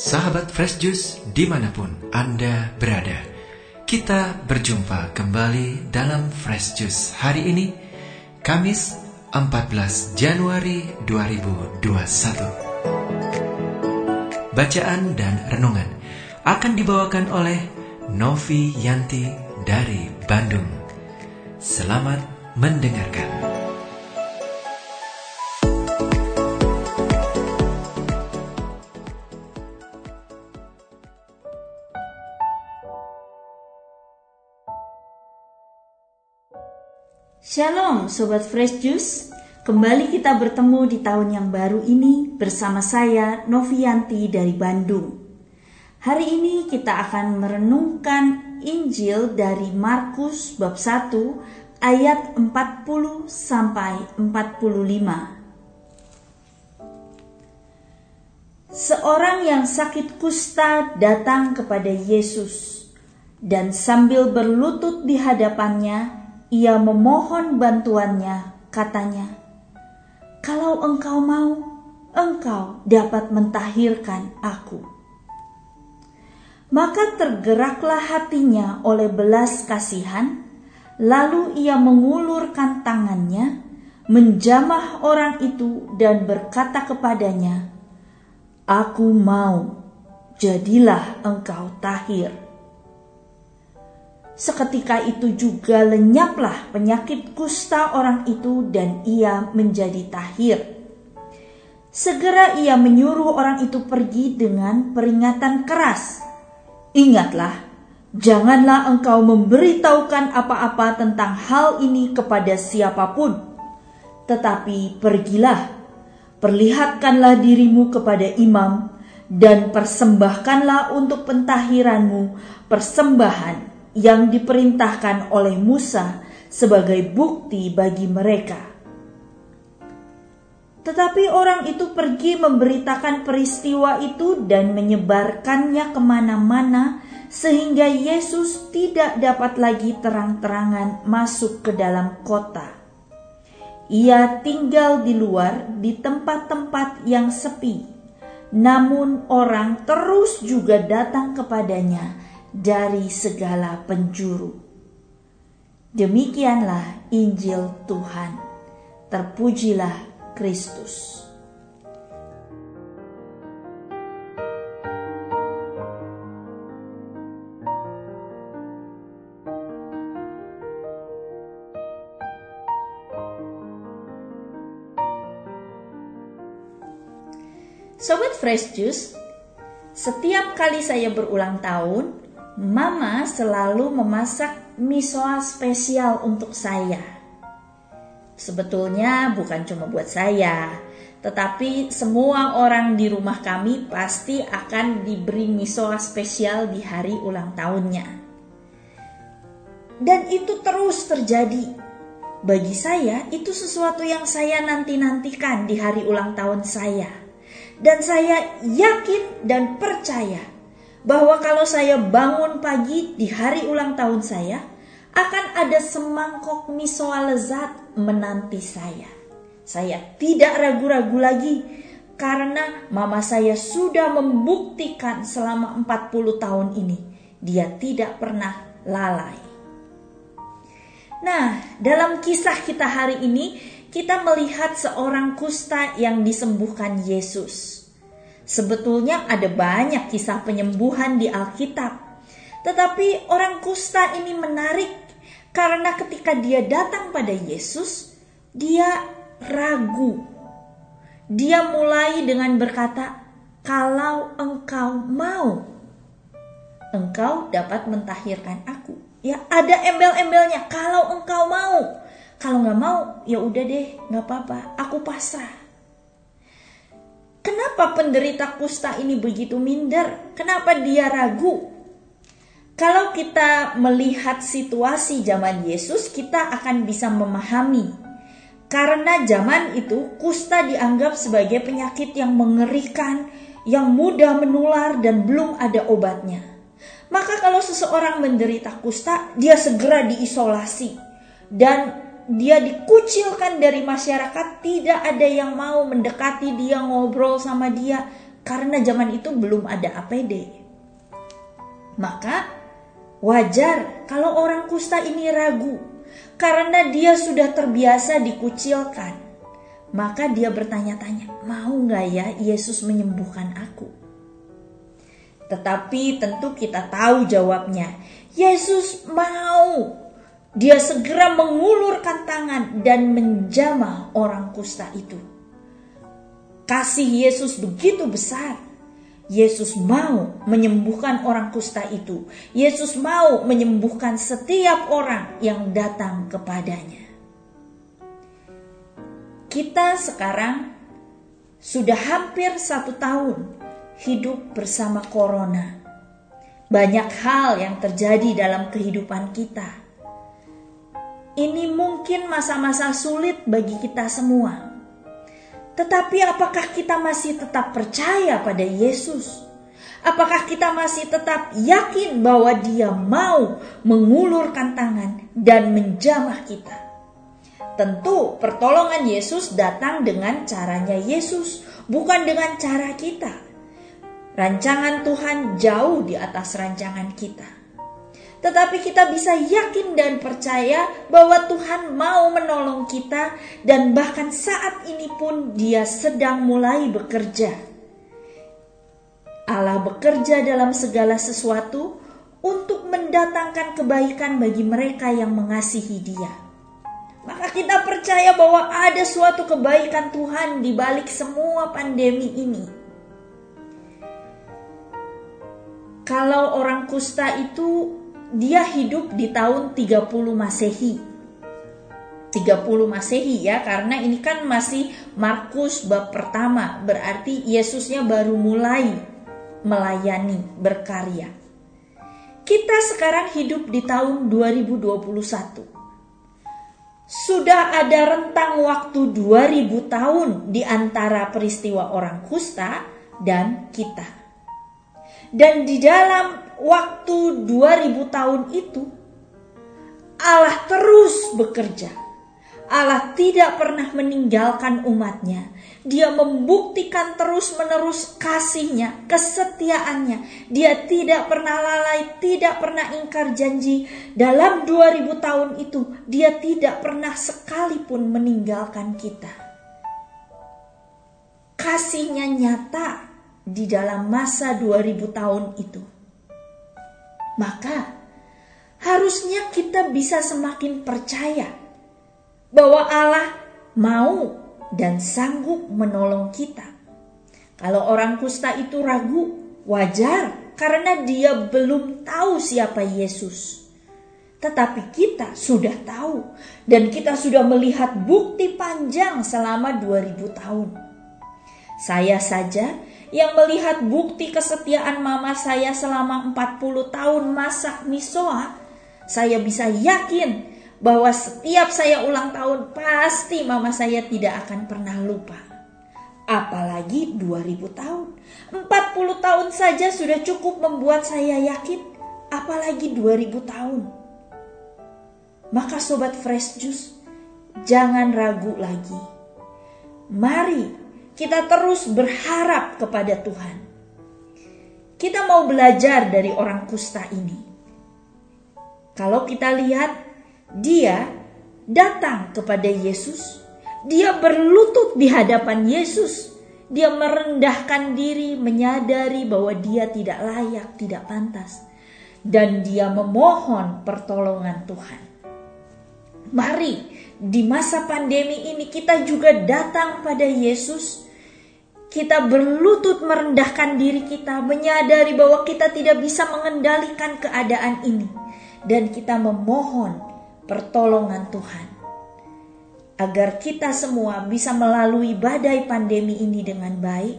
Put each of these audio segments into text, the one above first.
Sahabat Fresh Juice di mana pun Anda berada. Kita berjumpa kembali dalam Fresh Juice hari ini Kamis 14 Januari 2021 Bacaan dan renungan akan dibawakan oleh Novi Yanti dari Bandung. Selamat mendengarkan Shalom Sobat Fresh Juice. Kembali kita bertemu di tahun yang baru ini bersama saya Novianti dari Bandung. Hari ini kita akan merenungkan Injil dari Markus bab 1 ayat 40 sampai 45 Seorang yang sakit kusta datang kepada Yesus dan sambil berlutut di hadapannya ia memohon bantuannya, katanya, "Kalau engkau mau, engkau dapat mentahirkan aku." Maka tergeraklah hatinya oleh belas kasihan, lalu ia mengulurkan tangannya, menjamah orang itu dan berkata kepadanya, "Aku mau, jadilah engkau tahir." Seketika itu juga lenyaplah penyakit kusta orang itu dan ia menjadi tahir. Segera ia menyuruh orang itu pergi dengan peringatan keras. Ingatlah, janganlah engkau memberitahukan apa-apa tentang hal ini kepada siapa pun. Tetapi pergilah, perlihatkanlah dirimu kepada imam dan persembahkanlah untuk pentahiranmu persembahan yang diperintahkan oleh Musa sebagai bukti bagi mereka. Tetapi orang itu pergi memberitakan peristiwa itu dan menyebarkannya ke mana-mana sehingga Yesus tidak dapat lagi terang-terangan masuk ke dalam kota. Ia tinggal di luar di tempat-tempat yang sepi, namun orang terus juga datang kepadanya dari segala penjuru. Demikianlah Injil Tuhan. Terpujilah Kristus. Sobat Fresh Juice, setiap kali saya berulang tahun, Mama selalu memasak misoa spesial untuk saya. Sebetulnya bukan cuma buat saya, tetapi semua orang di rumah kami pasti akan diberi misoa spesial di hari ulang tahunnya. Dan itu terus terjadi. Bagi saya, itu sesuatu yang saya nanti-nantikan di hari ulang tahun saya. Dan saya yakin dan percaya bahwa kalau saya bangun pagi di hari ulang tahun saya, akan ada semangkok misoa lezat menanti saya. Saya tidak ragu-ragu lagi karena mama saya sudah membuktikan selama 40 tahun ini dia tidak pernah lalai. Nah, dalam kisah kita hari ini kita melihat seorang kusta yang disembuhkan Yesus. Sebetulnya ada banyak kisah penyembuhan di Alkitab. Tetapi orang kusta ini menarik karena ketika dia datang pada Yesus, dia ragu. Dia mulai dengan berkata, "Kalau engkau mau, engkau dapat mentahirkan aku." Ya, ada embel-embelnya, "Kalau engkau mau." Kalau nggak mau, ya udah deh, nggak apa-apa, aku pasrah. Kenapa penderita kusta ini begitu minder? Kenapa dia ragu? Kalau kita melihat situasi zaman Yesus, kita akan bisa memahami. Karena zaman itu kusta dianggap sebagai penyakit yang mengerikan, yang mudah menular dan belum ada obatnya. Maka kalau seseorang menderita kusta, dia segera diisolasi dan dia dikucilkan dari masyarakat, tidak ada yang mau mendekati dia, ngobrol sama dia. karena zaman itu belum ada APD. Maka wajar kalau orang kusta ini ragu karena dia sudah terbiasa dikucilkan. Maka dia bertanya-tanya, mau nggak ya Yesus menyembuhkan aku? Tetapi tentu kita tahu jawabnya. Yesus mau. Dia segera mengulurkan tangan dan menjamah orang kusta itu. Kasih Yesus begitu besar. Yesus mau menyembuhkan orang kusta itu. Yesus mau menyembuhkan setiap orang yang datang kepadanya. Kita sekarang sudah hampir satu tahun hidup bersama corona. Banyak hal yang terjadi dalam kehidupan kita. Ini mungkin masa-masa sulit bagi kita semua. Tetapi apakah kita masih tetap percaya pada Yesus? Apakah kita masih tetap yakin bahwa Dia mau mengulurkan tangan dan menjamah kita? Tentu, pertolongan Yesus datang dengan caranya Yesus, bukan dengan cara kita. Rancangan Tuhan jauh di atas rancangan kita. Tetapi kita bisa yakin dan percaya bahwa Tuhan mau menolong kita dan bahkan saat ini pun dia sedang mulai bekerja. Allah bekerja dalam segala sesuatu untuk mendatangkan kebaikan bagi mereka yang mengasihi dia. Maka kita percaya bahwa ada suatu kebaikan Tuhan di balik semua pandemi ini. Kalau orang kusta itu dia hidup di tahun 30 Masehi. 30 Masehi ya karena ini kan masih Markus bab pertama berarti Yesusnya baru mulai melayani berkarya. Kita sekarang hidup di tahun 2021. Sudah ada rentang waktu 2000 tahun di antara peristiwa orang kusta dan kita. Dan di dalam waktu 2000 tahun itu Allah terus bekerja. Allah tidak pernah meninggalkan umatnya. Dia membuktikan terus-menerus kasihnya, kesetiaannya. Dia tidak pernah lalai, tidak pernah ingkar janji. Dalam 2000 tahun itu, dia tidak pernah sekalipun meninggalkan kita. Kasihnya nyata di dalam masa 2000 tahun itu. Maka harusnya kita bisa semakin percaya bahwa Allah mau dan sanggup menolong kita. Kalau orang kusta itu ragu, wajar karena dia belum tahu siapa Yesus. Tetapi kita sudah tahu dan kita sudah melihat bukti panjang selama 2000 tahun. Saya saja yang melihat bukti kesetiaan mama saya selama 40 tahun masak misoa, saya bisa yakin bahwa setiap saya ulang tahun pasti mama saya tidak akan pernah lupa. Apalagi 2000 tahun. 40 tahun saja sudah cukup membuat saya yakin, apalagi 2000 tahun. Maka sobat fresh juice, jangan ragu lagi. Mari kita terus berharap kepada Tuhan. Kita mau belajar dari orang kusta ini. Kalau kita lihat, dia datang kepada Yesus, dia berlutut di hadapan Yesus, dia merendahkan diri, menyadari bahwa dia tidak layak, tidak pantas, dan dia memohon pertolongan Tuhan. Mari di masa pandemi ini kita juga datang pada Yesus kita berlutut merendahkan diri kita, menyadari bahwa kita tidak bisa mengendalikan keadaan ini, dan kita memohon pertolongan Tuhan agar kita semua bisa melalui badai pandemi ini dengan baik.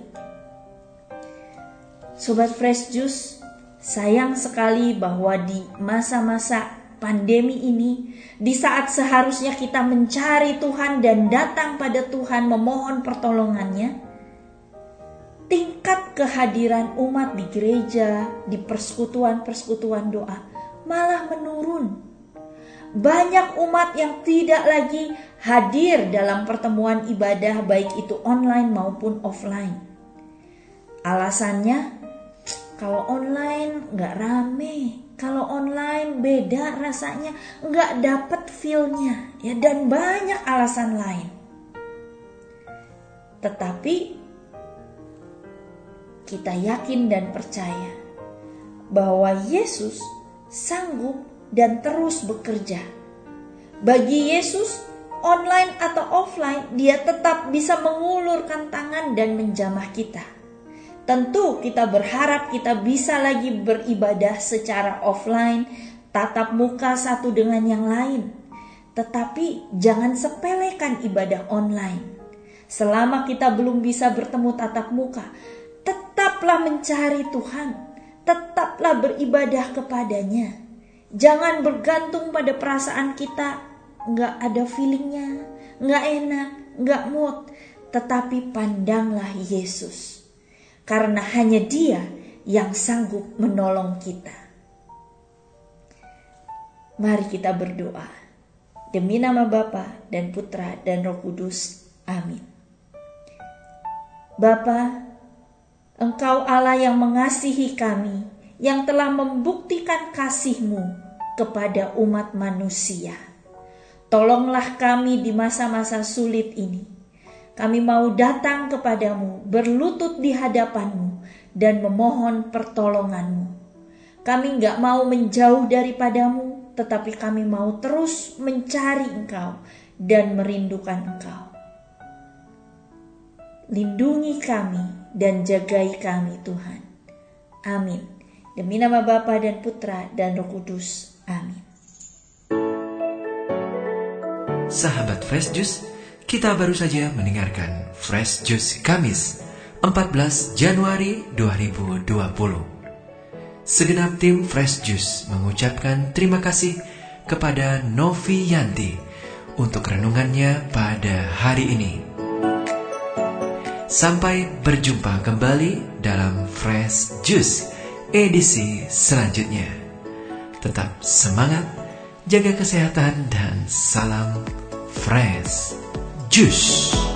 Sobat Fresh Juice, sayang sekali bahwa di masa-masa pandemi ini, di saat seharusnya kita mencari Tuhan dan datang pada Tuhan memohon pertolongannya, tingkat kehadiran umat di gereja, di persekutuan-persekutuan doa malah menurun. Banyak umat yang tidak lagi hadir dalam pertemuan ibadah baik itu online maupun offline. Alasannya, kalau online nggak rame, kalau online beda rasanya, nggak dapet feelnya, ya dan banyak alasan lain. Tetapi kita yakin dan percaya bahwa Yesus sanggup dan terus bekerja. Bagi Yesus, online atau offline, Dia tetap bisa mengulurkan tangan dan menjamah kita. Tentu, kita berharap kita bisa lagi beribadah secara offline, tatap muka satu dengan yang lain. Tetapi, jangan sepelekan ibadah online. Selama kita belum bisa bertemu tatap muka, tetaplah mencari Tuhan, tetaplah beribadah kepadanya. Jangan bergantung pada perasaan kita, nggak ada feelingnya, nggak enak, nggak mood, tetapi pandanglah Yesus, karena hanya Dia yang sanggup menolong kita. Mari kita berdoa demi nama Bapa dan Putra dan Roh Kudus. Amin. Bapa, Engkau Allah yang mengasihi kami, yang telah membuktikan kasih-Mu kepada umat manusia. Tolonglah kami di masa-masa sulit ini. Kami mau datang kepadamu, berlutut di hadapanmu, dan memohon pertolonganmu. Kami nggak mau menjauh daripadamu, tetapi kami mau terus mencari engkau dan merindukan engkau. Lindungi kami dan jagai kami Tuhan. Amin. Demi nama Bapa dan Putra dan Roh Kudus. Amin. Sahabat Fresh Juice, kita baru saja mendengarkan Fresh Juice Kamis 14 Januari 2020. Segenap tim Fresh Juice mengucapkan terima kasih kepada Novi Yanti untuk renungannya pada hari ini. Sampai berjumpa kembali dalam Fresh Juice edisi selanjutnya. Tetap semangat, jaga kesehatan, dan salam Fresh Juice.